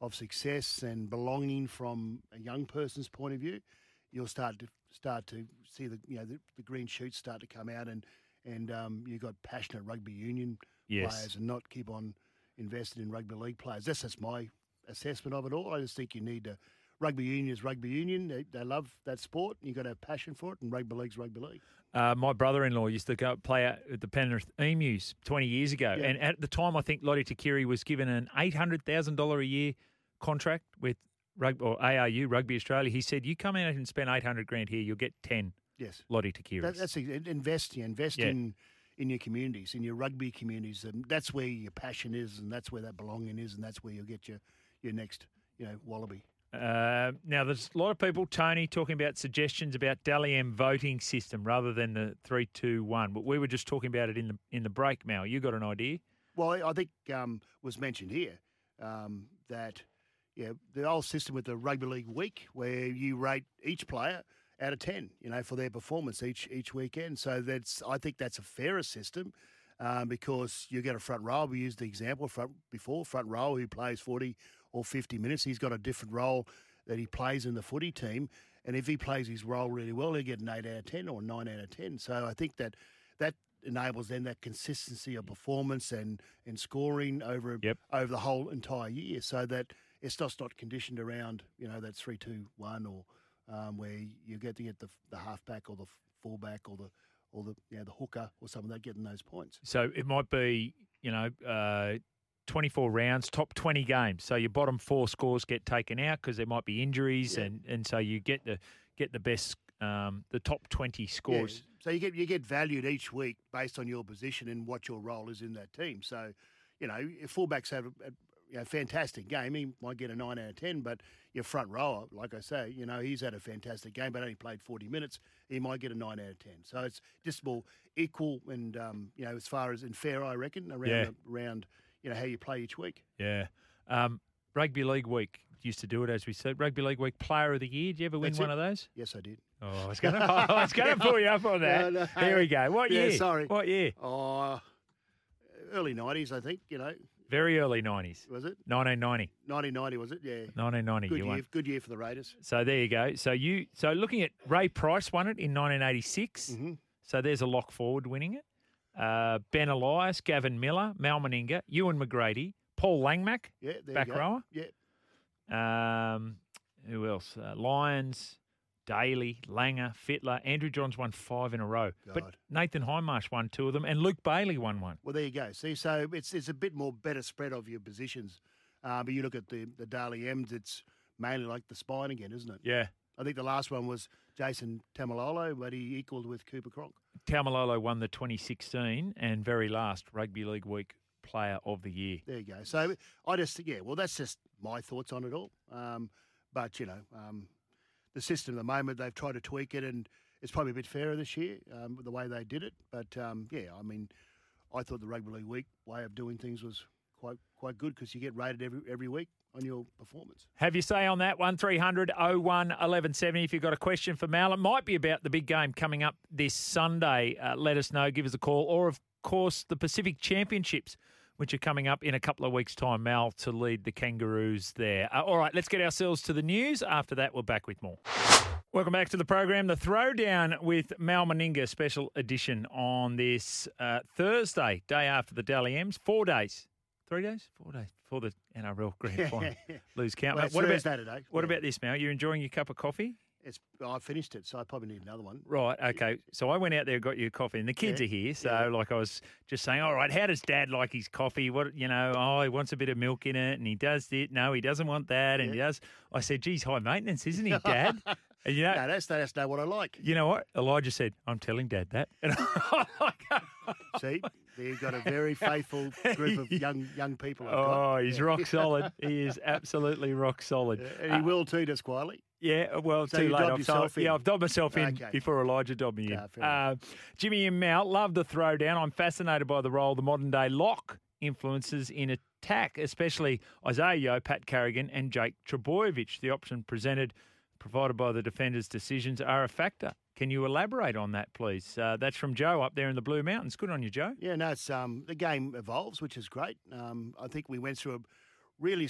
Speaker 2: of success and belonging from a young person's point of view, you'll start to start to see the you know the, the green shoots start to come out and and um, you've got passionate rugby union
Speaker 1: Yes.
Speaker 2: players and not keep on investing in rugby league players. That's just my assessment of it all. I just think you need to. Rugby union is rugby union. They, they love that sport. You've got to have passion for it, and rugby league's rugby league.
Speaker 1: Uh, my brother-in-law used to go play at the Penrith Emus 20 years ago,
Speaker 2: Yeah.
Speaker 1: and at the time, I think Lote Tuqiri was given an $800,000 a year contract with rugby or ARU Rugby Australia. He said, "You come out and spend 800 grand here, you'll get 10
Speaker 2: Yes.
Speaker 1: Lote Tuqiris."
Speaker 2: That, that's invest. You invest
Speaker 1: Yeah.
Speaker 2: in in your communities, in your rugby communities, and that's where your passion is, and that's where that belonging is, and that's where you'll get your your next you know wallaby.
Speaker 1: Uh, now, there's a lot of people, Tony, talking about suggestions about Dally voting system rather than the three, two, one. But we were just talking about it in the in the break. Mal, you got an idea?
Speaker 2: Well, I think um, was mentioned here um, that yeah, the old system with the rugby league week where you rate each player out of ten, you know, for their performance each each weekend. So that's I think that's a fairer system um, because you get a front row. We used the example front before front row who plays forty or fifty minutes. He's got a different role that he plays in the footy team, and if he plays his role really well, he'll get an eight out of ten or nine out of ten. So I think that that enables then that consistency of performance and and scoring over
Speaker 1: Yep.
Speaker 2: over the whole entire year, so that it's just not conditioned around you know that three two one or um, where you get to get the the halfback or the fullback or the or the you know, the hooker or something that getting those points.
Speaker 1: So it might be, you know, uh, 24 rounds, top 20 games. So your bottom four scores get taken out because there might be injuries,
Speaker 2: Yeah.
Speaker 1: and, and so you get the get the best, um, the top 20
Speaker 2: Yeah,
Speaker 1: scores.
Speaker 2: So you get you get valued each week based on your position and what your role is in that team. So, you know, if fullbacks have a, a you know, fantastic game, he might get a nine out of ten. But your front rower, like I say, you know, he's had a fantastic game, but only played forty minutes. He might get a nine out of ten. So it's just more equal and um, you know, as far as and fair, I reckon around
Speaker 1: Yeah.
Speaker 2: the, around you know how you play each week.
Speaker 1: Yeah. Um, Rugby League Week used to do it as we said. Rugby League Week Player of the Year. Did you ever win
Speaker 2: That's
Speaker 1: one
Speaker 2: it.
Speaker 1: of those?
Speaker 2: Yes, I did.
Speaker 1: Oh, I was going to, I was going [laughs] to pull you up on that.
Speaker 2: No, no.
Speaker 1: Here we go. What
Speaker 2: Yeah,
Speaker 1: year?
Speaker 2: sorry.
Speaker 1: What year?
Speaker 2: Oh, early nineties, I think. You know,
Speaker 1: Very early 90s.
Speaker 2: was it
Speaker 1: 1990.
Speaker 2: nineteen ninety? Was it? Yeah.
Speaker 1: 1990.
Speaker 2: Good
Speaker 1: you
Speaker 2: year.
Speaker 1: won.
Speaker 2: Good year for the Raiders.
Speaker 1: So there you go. So you so looking at Ray Price won it in 1986.
Speaker 2: Mm-hmm.
Speaker 1: So there's a lock forward winning it. Uh, ben Elias, Gavin Miller, Mal Meninga, Ewan McGrady, Paul Langmack,
Speaker 2: Yeah, there
Speaker 1: back
Speaker 2: you go.
Speaker 1: rower.
Speaker 2: Yeah,
Speaker 1: Um, who else? Uh, Lyons, Daly, Langer, Fittler. Andrew Johns won five in a row.
Speaker 2: God.
Speaker 1: But Nathan Hindmarsh won two of them, and Luke Bailey won one.
Speaker 2: well, there you go. See, so it's it's a bit more better spread of your positions. Uh, but you look at the the Dally M's, it's mainly like the spine again, isn't it?
Speaker 1: Yeah.
Speaker 2: I think the last one was Jason Taumalolo, but he equaled with Cooper Cronk.
Speaker 1: Taumalolo won the 2016 and very last Rugby League Week Player of the Year.
Speaker 2: There you go. So I just yeah, well, that's just my thoughts on it all. Um, but you know, um, the system at the moment they've tried to tweak it, and it's probably a bit fairer this year um, the way they did it. But um, yeah, I mean, I thought the Rugby League Week way of doing things was quite quite good because you get rated every every week on your performance.
Speaker 1: Have your say on that. 1300 01 1170. If you've got a question for Mal, it might be about the big game coming up this Sunday. Uh, let us know. Give us a call. Or, of course, the Pacific Championships, which are coming up in a couple of weeks' time. Mal to lead the Kangaroos there. Uh, all right, let's get ourselves to the news. After that, we're back with more. Welcome back to the program, The Throwdown with Mal Meninga, special edition on this uh, Thursday, day after the Dally M's. Four days. Three days? Four days before the NRL Grand Final. Lose count.
Speaker 2: Well,
Speaker 1: what about
Speaker 2: today.
Speaker 1: what
Speaker 2: Yeah.
Speaker 1: about this, Mal? You're enjoying your cup of coffee?
Speaker 2: It's I finished it, so I probably need another one.
Speaker 1: Right, okay. So I went out there and got you a coffee, and the kids
Speaker 2: Yeah,
Speaker 1: are here. So,
Speaker 2: yeah.
Speaker 1: like, I was just saying, all right, how does dad like his coffee? What, you know, oh, he wants a bit of milk in it, and he does it. No, he doesn't want that, and he does. I said, geez, high maintenance, isn't he, [laughs] dad? and you know,
Speaker 2: No, that's that's not what I like.
Speaker 1: you know what? Elijah said, I'm telling dad that. [laughs] And I'm like, [laughs]
Speaker 2: See, you've got a very [laughs] faithful group of [laughs] young young people. I've got.
Speaker 1: oh, he's
Speaker 2: Yeah.
Speaker 1: rock solid. he is absolutely rock solid.
Speaker 2: Yeah, and he will too, just quietly.
Speaker 1: Yeah, well,
Speaker 2: So
Speaker 1: too late. I've told- Yeah. I've dobbed myself in
Speaker 2: Okay.
Speaker 1: before Elijah dobbed me in. Uh. Jimmy and Mal, love the throwdown. I'm fascinated by the role the modern day lock influences in attack, especially Isaah Yeo, Pat Carrigan, and Jake Trbojevic. The option presented, provided by the defenders' decisions, are a factor. Can you elaborate on that, please? Uh, that's from Joe up there in the Blue Mountains. Good on you, Joe.
Speaker 2: Yeah, no, it's um, the game evolves, which is great. Um, I think we went through a really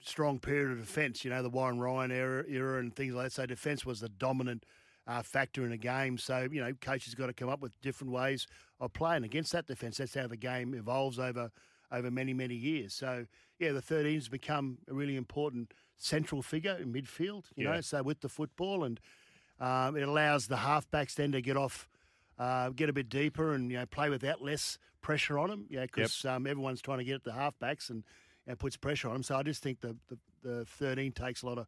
Speaker 2: strong period of defence. You know, the Warren Ryan era, era and things like that. So defence was the dominant uh, factor in the game. So you know, coaches got to come up with different ways of playing against that defence. That's how the game evolves over over many many years. So yeah, the 13s become a really important central figure in midfield. You
Speaker 1: Yeah.
Speaker 2: know, so with the football and um, it allows the halfbacks then to get off, uh, get a bit deeper, and you know play without less pressure on them. Yeah, because um, everyone's trying to get at the halfbacks and, and puts pressure on them. So I just think the, the the 13 takes a lot of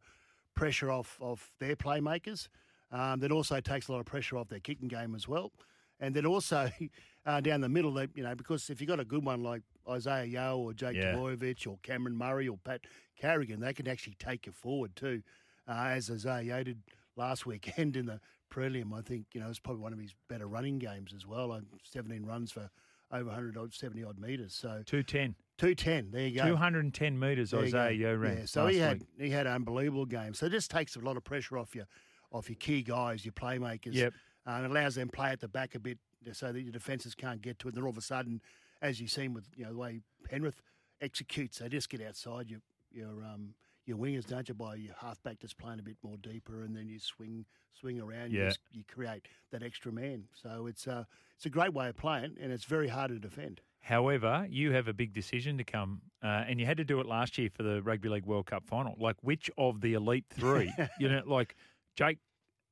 Speaker 2: pressure off of their playmakers. Um, that also takes a lot of pressure off their kicking game as well. And then also [laughs] uh, down the middle, they, you know, because if you've got a good one like Isaah Yeo or Jake
Speaker 1: Yeah.
Speaker 2: Trbojevic or Cameron Murray or Pat Carrigan, they can actually take you forward too, uh, as Isaah Yeo did last [laughs] weekend in the prelim. I think, you know, it's probably one of his better running games as well. Like 17 runs for over 170 odd, metres. So
Speaker 1: 210.
Speaker 2: 210, there you go.
Speaker 1: 210 metres
Speaker 2: There you go.
Speaker 1: Isaah Yeo ran.
Speaker 2: Yeah, so he had
Speaker 1: week.
Speaker 2: he had an unbelievable game. So it just takes a lot of pressure off your off your key guys, your playmakers.
Speaker 1: Yep.
Speaker 2: Uh, and it allows them play at the back a bit so that your defences can't get to it. And then all of a sudden, as you've seen with you know the way Penrith executes, they just get outside your your um your wingers, don't you? By your halfback just playing a bit more deeper, and then you swing swing around. You,
Speaker 1: Yeah.
Speaker 2: just, you create that extra man. So it's uh it's a great way of playing, and it's very hard to defend.
Speaker 1: However, you have a big decision to come, uh, and you had to do it last year for the Rugby League World Cup final. Like, which of the elite three, [laughs] you know, like Jake,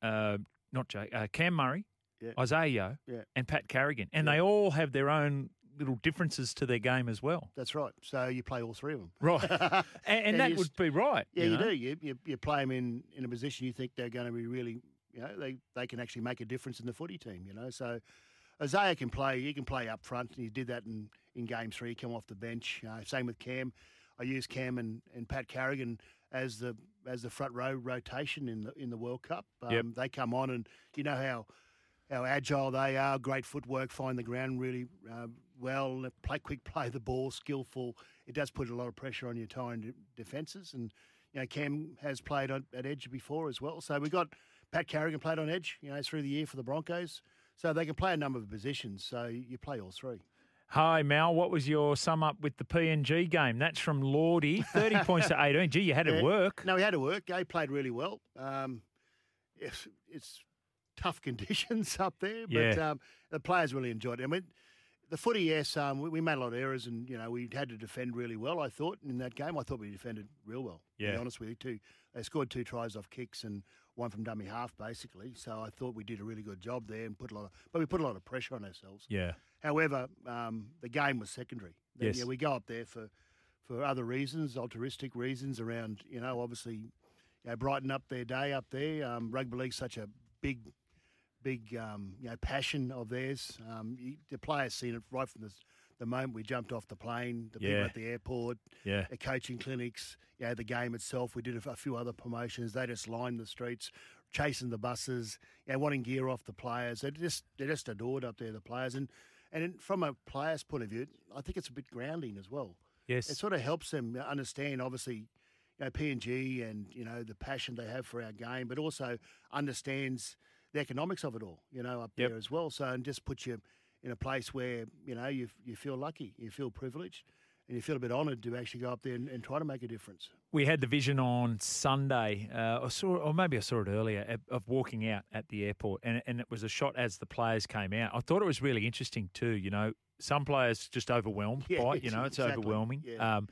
Speaker 1: uh, not Jake, uh, Cam Murray,
Speaker 2: Yeah.
Speaker 1: Isaah Yeo,
Speaker 2: Yeah.
Speaker 1: and Pat Carrigan, and
Speaker 2: Yeah.
Speaker 1: they all have their own little differences to their game as well.
Speaker 2: That's right. So you play all three of them.
Speaker 1: Right, [laughs] and, and,
Speaker 2: And
Speaker 1: that would be right.
Speaker 2: Yeah, you,
Speaker 1: know?
Speaker 2: do. You, you you play them in, in a position you think they're going to be really, you know, they, they can actually make a difference in the footy team. You know, so Isaiah can play. He can play up front, and he did that in, in game three. Come off the bench. Uh, same with Cam. I use Cam and, and Pat Carrigan as the as the front row rotation in the in the World Cup. Um,
Speaker 1: Yep.
Speaker 2: They come on, and you know how how agile they are. Great footwork, find the ground really uh, well. Play quick, play the ball, skillful. It does put a lot of pressure on your tying de- defences. And you know, Cam has played on, at edge before as well. So we got Pat Carrigan played on edge. You know, through the year for the Broncos. So they can play a number of positions. So you play all three.
Speaker 1: Hi, Mal. What was your sum up with the PNG game? That's from Lordy. [laughs] 30 points to 18. Gee, you had to
Speaker 2: Yeah.
Speaker 1: work.
Speaker 2: No, he had to work. He played really well. Um, it's, it's tough [laughs] conditions up there, but
Speaker 1: Yeah.
Speaker 2: um, the players really enjoyed it. I mean, the footy, yes, um, we, we made a lot of errors, and you know we had to defend really well. I thought in that game, I thought we defended real well. To
Speaker 1: Yeah.
Speaker 2: be honest with you, two they scored two tries off kicks and one from dummy half, basically. So I thought we did a really good job there and put a lot of, but we put a lot of pressure on ourselves.
Speaker 1: Yeah.
Speaker 2: However, um, the game was secondary. The-
Speaker 1: Yes.
Speaker 2: Yeah, we go up there for, for other reasons, altruistic reasons around, you know, obviously, you know, brighten up their day up there. Um, rugby league's such a big, big, um, you know, passion of theirs. Um, you, the players seen it right from the, the moment we jumped off the plane, the people at the airport,
Speaker 1: Yeah.
Speaker 2: the coaching clinics, you know, the game itself. We did a, a few other promotions. They just lined the streets, chasing the buses, know, wanting gear off the players. They just they just adored up there the players, and and from a player's point of view, I think it's a bit grounding as well.
Speaker 1: Yes.
Speaker 2: It sort of helps them understand, obviously, you know, PNG and you know the passion they have for our game, but also understands the economics of it all. You know, up
Speaker 1: Yep.
Speaker 2: there as well. So and just puts you in a place where you know you you feel lucky, you feel privileged, and you feel a bit honoured to actually go up there and, and try to make a difference.
Speaker 1: we had the vision on Sunday, uh, I saw, or maybe I saw it earlier, of- walking out at the airport, and, and it was a shot as the players came out. I thought it was really interesting too. You know, some players just overwhelmed
Speaker 2: Yeah,
Speaker 1: by it. You know, it's
Speaker 2: exactly,
Speaker 1: overwhelming.
Speaker 2: yeah.
Speaker 1: Um,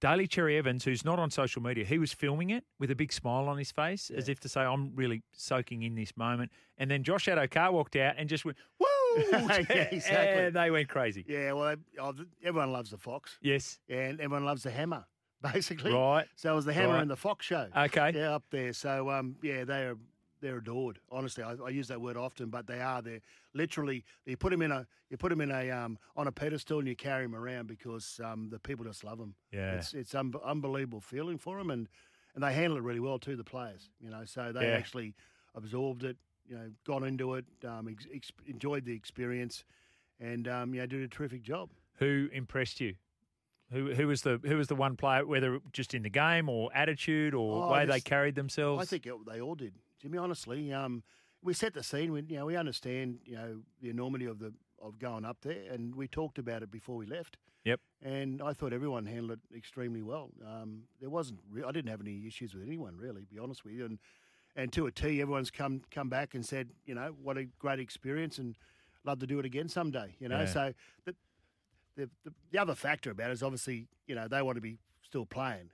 Speaker 1: Daly Cherry Evans, who's not on social media, he was filming it with a big smile on his face, as if to say, "I'm really soaking in this moment." And then Josh Addo-Carr walked out and just went, "Woo!" [laughs]
Speaker 2: Yeah, [laughs] exactly.
Speaker 1: And they went crazy.
Speaker 2: Yeah, well, they- oh, everyone loves the fox,
Speaker 1: Yes.
Speaker 2: and everyone loves the hammer, [laughs] basically.
Speaker 1: Right.
Speaker 2: So it was the hammer
Speaker 1: Right.
Speaker 2: and the fox show.
Speaker 1: Okay.
Speaker 2: Yeah, up there. So um, yeah, they're they're adored. Honestly, I, I use that word often, but they are. They're literally. You put them in a you put them in a um on a pedestal and you carry them around because um the people just love them.
Speaker 1: Yeah.
Speaker 2: It's it's un- unbelievable feeling for them and. and they handle it really well too. The players, you know, so they
Speaker 1: Yeah.
Speaker 2: actually absorbed it, you know, got into it, um, ex- ex- enjoyed the experience, and um, you know, did a terrific job.
Speaker 1: Who impressed you? Who who was the who was the one player, whether just in the game or attitude or
Speaker 2: Oh,
Speaker 1: way they carried themselves?
Speaker 2: I think it, they all did, Jimmy. Honestly, um, we set the scene. We, you know, we understand, you know, the enormity of the of going up there, and we talked about it before we left.
Speaker 1: Yep.
Speaker 2: And I thought everyone handled it extremely well. Um, there wasn't, re- I didn't have any issues with anyone really, to be honest with you. And and to a T, everyone's come come back and said, you know, what a great experience, and love to do it again someday. You know,
Speaker 1: Yeah.
Speaker 2: so the, the the the other factor about it is obviously, you know, they want to be still playing.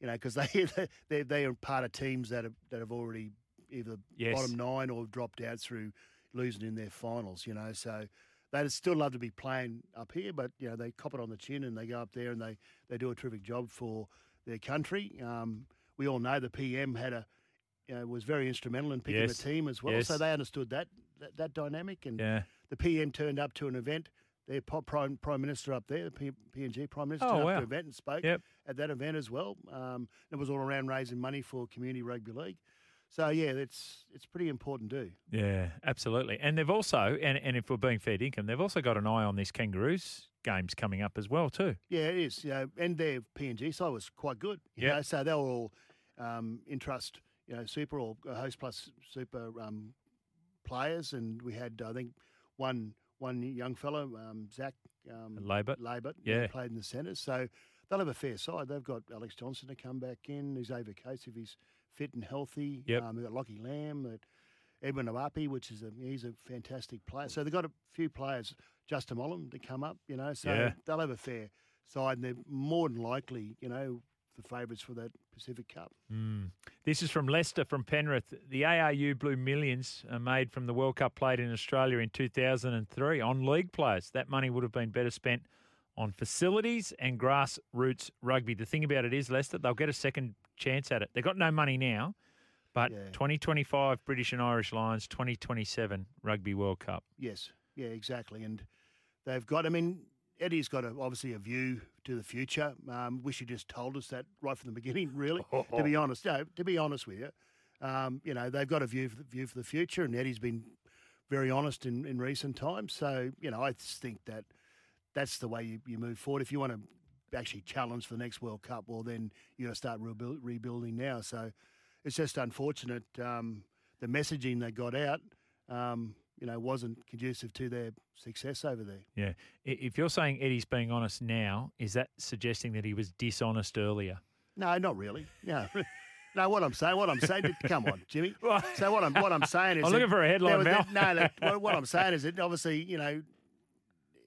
Speaker 2: You know, because [laughs] they they they are part of teams that have that have already either
Speaker 1: Yes.
Speaker 2: bottom nine or dropped out through losing in their finals. You know, so they'd still love to be playing up here, but you know they cop it on the chin and they go up there and they they do a terrific job for their country. Um, we all know the PM had a you know, was very instrumental in picking
Speaker 1: Yes.
Speaker 2: the team as well,
Speaker 1: Yes.
Speaker 2: so they understood that that, that dynamic. And
Speaker 1: yeah.
Speaker 2: the PM turned up to an event. Their prime prime minister up there, the P, PNG prime minister,
Speaker 1: Oh,
Speaker 2: turned up to an event and spoke
Speaker 1: Yep.
Speaker 2: at that event as well. Um, it was all around raising money for community rugby league. So yeah, it's it's pretty important too.
Speaker 1: Yeah, absolutely. And they've also, and, and if we're being fair income, they've also got an eye on these Kangaroos games coming up as well too.
Speaker 2: Yeah, it is. You know, and their PNG side was quite good. Know, so they were all um, in trust, you know, super or uh, host plus super um, players, and we had I think one one young fellow, um, Zach um,
Speaker 1: Laybutt.
Speaker 2: Laybutt,
Speaker 1: Yeah.
Speaker 2: played in the centres. So they'll have a fair side. They've got Alex Johnston to come back in. Xavier Coates if he's fit and healthy.
Speaker 1: Yep.
Speaker 2: Um, they've got Lockie Lam. That Edwin Ipape, which is a he's a fantastic player. So they've got a few players, Justin Olam, to come up. You know, so
Speaker 1: Yeah.
Speaker 2: they'll have a fair side, and they're more than likely, you know, the favourites for that Pacific Cup.
Speaker 1: Mm. This is from Leicester from Penrith. The ARU blew Millions are made from the World Cup played in Australia in 2003 on league players. That money would have been better spent on facilities and grassroots rugby. The thing about it is, Leicester, they'll get a second chance at it. They've got no money now, but
Speaker 2: Yeah.
Speaker 1: 2025 British and Irish Lions, 2027 Rugby World Cup.
Speaker 2: Yes, yeah, exactly. And they've got. I mean, Eddie's got a, obviously a view to the future. Um, wish he just told us that right from the beginning. Really, [laughs] to be honest, no, to be honest with you, um, you know, they've got a view for the view for the future, and Eddie's been very honest in, in recent times. So, you know, I just think that that's the way you, you move forward. If you want to actually challenge for the next World Cup, well, then you got to start rebuild, rebuilding now. So, it's just unfortunate um, the messaging they got out. Um, you know, wasn't conducive to their success over there.
Speaker 1: Yeah. If you're saying Eddie's being honest now, is that suggesting that he was dishonest earlier?
Speaker 2: No, not really. No, [laughs] no. What I'm saying, what I'm saying, come on, Jimmy. [laughs] So what I'm what I'm saying [laughs] is,
Speaker 1: I'm
Speaker 2: that
Speaker 1: looking for a headline,
Speaker 2: was- No, that, what, what I'm saying is that obviously, you know,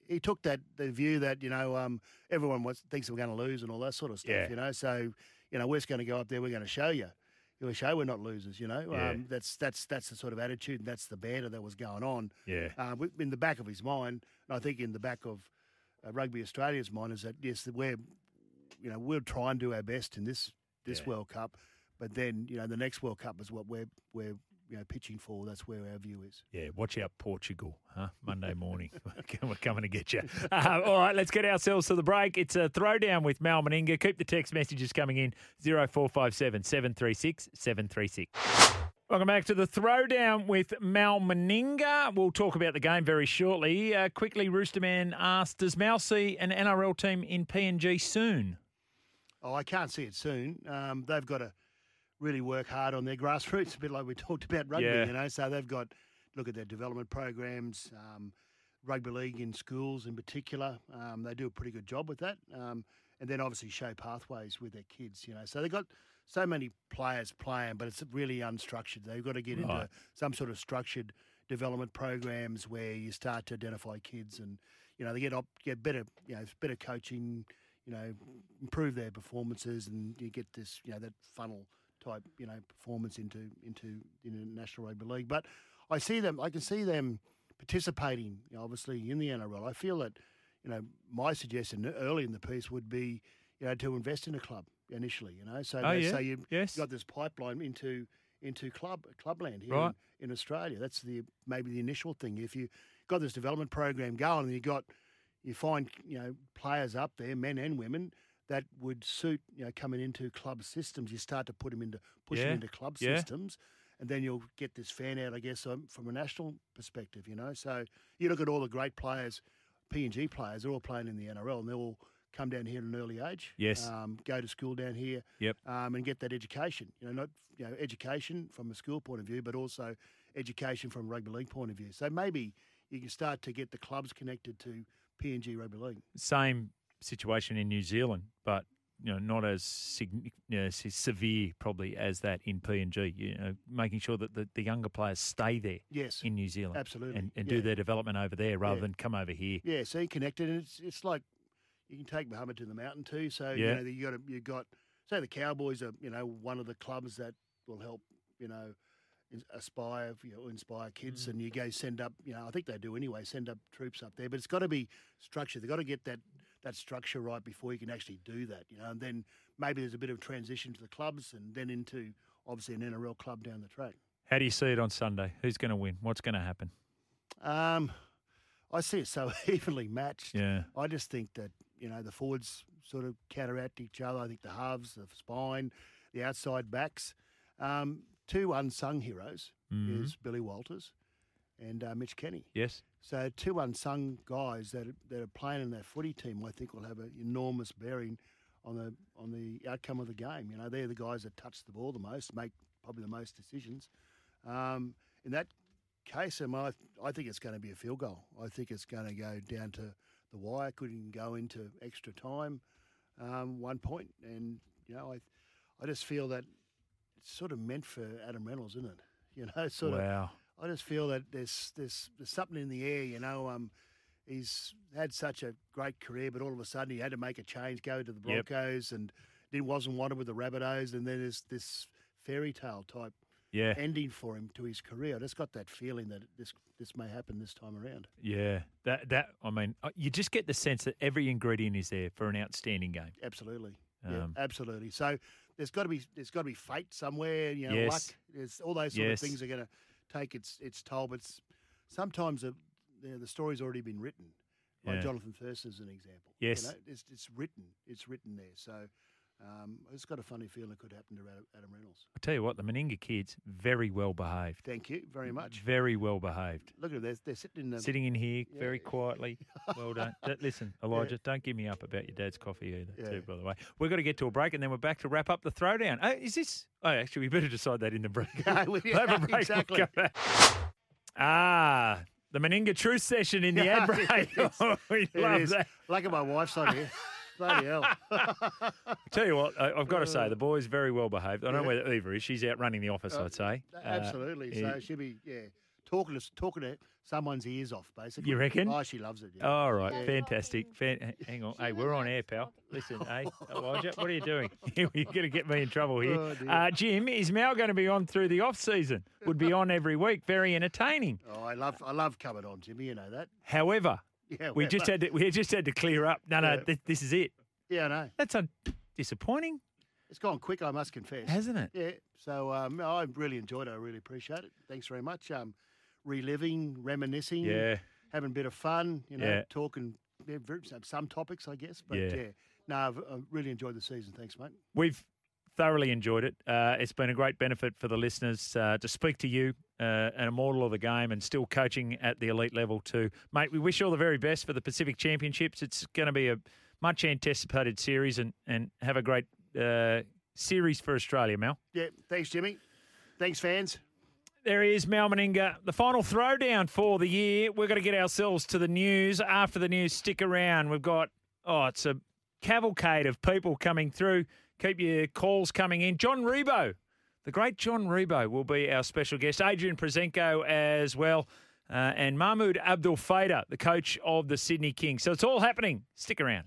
Speaker 2: he took that the view that you know um, everyone wants, thinks we're going to lose and all that sort of stuff.
Speaker 1: Yeah.
Speaker 2: You know, so you know we're just going to go up there. We're going to show you. We'll show we're not losers. You know,
Speaker 1: Yeah.
Speaker 2: um, that's that's that's the sort of attitude and that's the banter that was going on.
Speaker 1: Yeah.
Speaker 2: uh, in the back of his mind, and I think in the back of uh, Rugby Australia's mind is that yes, we're, you know, we'll try and do our best in this this
Speaker 1: Yeah.
Speaker 2: World Cup, but then you know the next World Cup is what we're we're you know pitching for. That's where our view is.
Speaker 1: Yeah, watch out, Portugal, huh? Monday morning. [laughs] We're coming to get you. Uh, all right, let's get ourselves to the break. It's a throwdown with Mal Meninga. Keep the text messages coming in 0457 736 736. Welcome back to the throwdown with Mal Meninga. We'll talk about the game very shortly. Uh, quickly, Roosterman asked Does Mal see an NRL team in PNG soon?
Speaker 2: Oh, I can't see it soon. Um, they've got to really work hard on their grassroots, [laughs] a bit like we talked about rugby,
Speaker 1: Yeah.
Speaker 2: you know. So they've got look at their development programs, um, rugby league in schools in particular. Um, they do a pretty good job with that, um, and then obviously show pathways with their kids, you know. So they've got so many players playing, but it's really unstructured. They've got to get
Speaker 1: Right.
Speaker 2: into some sort of structured development programs where you start to identify kids and you know they get up, get better, you know, better coaching, you know, improve their performances, and you get this, you know, that funnel type, you know, performance into into into National Rugby League. But I see them, I can see them participating, you know, obviously in the NRL. I feel that, you know, my suggestion early in the piece would be, you know, to invest in a club initially, you know, so
Speaker 1: Oh, yeah?
Speaker 2: so you
Speaker 1: Yes.
Speaker 2: got this pipeline into into club clubland here
Speaker 1: Right.
Speaker 2: in, in Australia. That's the maybe the initial thing. If you got this development program going, and you got you find you know players up there, men and women, that would suit you know coming into club systems. You start to put them into push
Speaker 1: Yeah,
Speaker 2: them into club
Speaker 1: yeah.
Speaker 2: systems, and then you'll get this fan out, I guess, um, from a national perspective. You know, so you look at all the great players, PNG players, they're all playing in the NRL, and they all come down here at an early age.
Speaker 1: Yes.
Speaker 2: um, go to school down here.
Speaker 1: Yep.
Speaker 2: um, and get that education. You know, not you know education from a school point of view, but also education from a rugby league point of view. So maybe you can start to get the clubs connected to PNG rugby league.
Speaker 1: Same situation in New Zealand, but you know not as signi- you know, severe probably as that in PNG. You know, making sure that the, the younger players stay there
Speaker 2: Yes,
Speaker 1: in New Zealand,
Speaker 2: absolutely.
Speaker 1: and, and
Speaker 2: Yeah.
Speaker 1: do their development over there rather
Speaker 2: Yeah.
Speaker 1: than come over here.
Speaker 2: Yeah, so you connected, and it's it's like you can take Muhammad to the mountain too. So
Speaker 1: Yeah.
Speaker 2: you know you got you got say the Cowboys are you know one of the clubs that will help you know aspire you know inspire kids,
Speaker 1: Mm.
Speaker 2: and you go send up you know I think they do anyway send up troops up there, but it's got to be structured. They've got to get that that structure right before you can actually do that. You know, and then maybe there's a bit of transition to the clubs, and then into obviously an NRL club down the track.
Speaker 1: How do you see it on Sunday? Who's going to win? What's going to happen?
Speaker 2: Um, I see it so [laughs] evenly matched.
Speaker 1: Yeah,
Speaker 2: I just think that you know the forwards sort of counteract each other. I think the halves, the spine, the outside backs. Um, two unsung heroes
Speaker 1: Mhm.
Speaker 2: is Billy Walters and uh, Mitch Kenny.
Speaker 1: yes,
Speaker 2: So two unsung guys that are, that are playing in that footy team, I think, will have an enormous bearing on the on the outcome of the game. You know, they're the guys that touch the ball the most, make probably the most decisions. Um, in that case, um, I, I think it's going to be a field goal. I think it's going to go down to the wire. Could even go into extra time, um, one point. And you know, I I just feel that it's sort of meant for Adam Reynolds, isn't it? [laughs] You know, sort of. I just feel that there's there's there's something in the air. You know, um, he's had such a great career, but all of a sudden he had to make a change, go to the
Speaker 1: Yep.
Speaker 2: Broncos, and then wasn't wanted with the Rabbitohs, and then there's this fairy tale type
Speaker 1: Yeah,
Speaker 2: ending for him to his career. I just got that feeling that this this may happen this time around.
Speaker 1: yeah. That that I mean, uh, you just get the sense that every ingredient is there for an outstanding game.
Speaker 2: Absolutely, yeah,
Speaker 1: Um,
Speaker 2: absolutely. So there's got to be there's got to be fate somewhere. You know,
Speaker 1: Yes.
Speaker 2: luck. There's all those sort
Speaker 1: Yes.
Speaker 2: of things are going to take its its toll. But sometimes the the, the story's already been written. Like
Speaker 1: Yeah.
Speaker 2: Jonathan Thurston is an example.
Speaker 1: Yes.
Speaker 2: you know, it's it's written. It's written there. So. Um, it's got a funny feeling it could happen to Adam- Reynolds.
Speaker 1: I tell you what, the Meninga kids very well behaved.
Speaker 2: Thank you very much.
Speaker 1: Very well behaved.
Speaker 2: Look at them. They're, they're sitting in the.
Speaker 1: Sitting in here
Speaker 2: Yeah.
Speaker 1: very quietly. Well done. [laughs] Listen, Elijah, don't give me up about your dad's coffee either,
Speaker 2: Yeah.
Speaker 1: too, by the way. We've got to get to a break and then we're back to wrap up the throwdown. Oh, is this? Oh, actually, we better decide that in the break. [laughs]
Speaker 2: Yeah, [laughs]
Speaker 1: We'll
Speaker 2: we-
Speaker 1: have a break. We'll
Speaker 2: exactly.
Speaker 1: Ah, the Meninga Truth session in the ad break. Oh, we love
Speaker 2: is.
Speaker 1: that.
Speaker 2: Lucky my wife's on here. Bloody hell. [laughs]
Speaker 1: Tell you what, I, I've got to say, the boy's very well behaved. I don't know
Speaker 2: Yeah.
Speaker 1: where Eva is. She's out running the office,
Speaker 2: Uh,
Speaker 1: I'd say. Uh,
Speaker 2: Absolutely.
Speaker 1: yeah.
Speaker 2: so she'll be yeah talking to talking to someone's ears off basically.
Speaker 1: You reckon?
Speaker 2: Oh, she loves it. Yeah.
Speaker 1: All right,
Speaker 2: Yeah.
Speaker 1: fantastic. Fan- hang on. Hey, we're on air, pal. Listen, [laughs] hey, Elijah, what are you doing? [laughs] You're going to get me in trouble here.
Speaker 2: Oh,
Speaker 1: uh, Jim, is Mal going to be on through the off season? Would be on every week. Very entertaining.
Speaker 2: Oh, I love I love coming on, Jimmy. You know that.
Speaker 1: However,
Speaker 2: Yeah.
Speaker 1: we just had to, we just had to clear up. No, no,
Speaker 2: Yeah.
Speaker 1: th- this is it.
Speaker 2: Yeah, I know.
Speaker 1: That's un- disappointing,
Speaker 2: It's gone quick. I must confess.
Speaker 1: hasn't it?
Speaker 2: Yeah. So um, I really enjoyed it. I really appreciate it. Thanks very much. Um, reliving, reminiscing.
Speaker 1: Yeah.
Speaker 2: Having a bit of fun. You know,
Speaker 1: Yeah.
Speaker 2: talking some topics, I guess. But
Speaker 1: Yeah.
Speaker 2: yeah. No, I've, I've really enjoyed the season. Thanks, mate.
Speaker 1: We've thoroughly enjoyed it. Uh, it's been a great benefit for the listeners uh, to speak to you, uh, an immortal of the game, and still coaching at the elite level too, mate. We wish you all the very best for the Pacific Championships. It's going to be a much anticipated series, and and have a great uh, series for Australia, Mel.
Speaker 2: Yeah. Thanks, Jimmy. Thanks, fans.
Speaker 1: There he is, Mal Meninga. The final throwdown for the year. We're going to get ourselves to the news. After the news, stick around. We've got, oh, it's a cavalcade of people coming through. Keep your calls coming in. John Rebo, the great John Rebo, will be our special guest. Adrian Prezenko as well. Uh, and Mahmoud Abdelfattah, the coach of the Sydney Kings. So it's all happening. Stick around.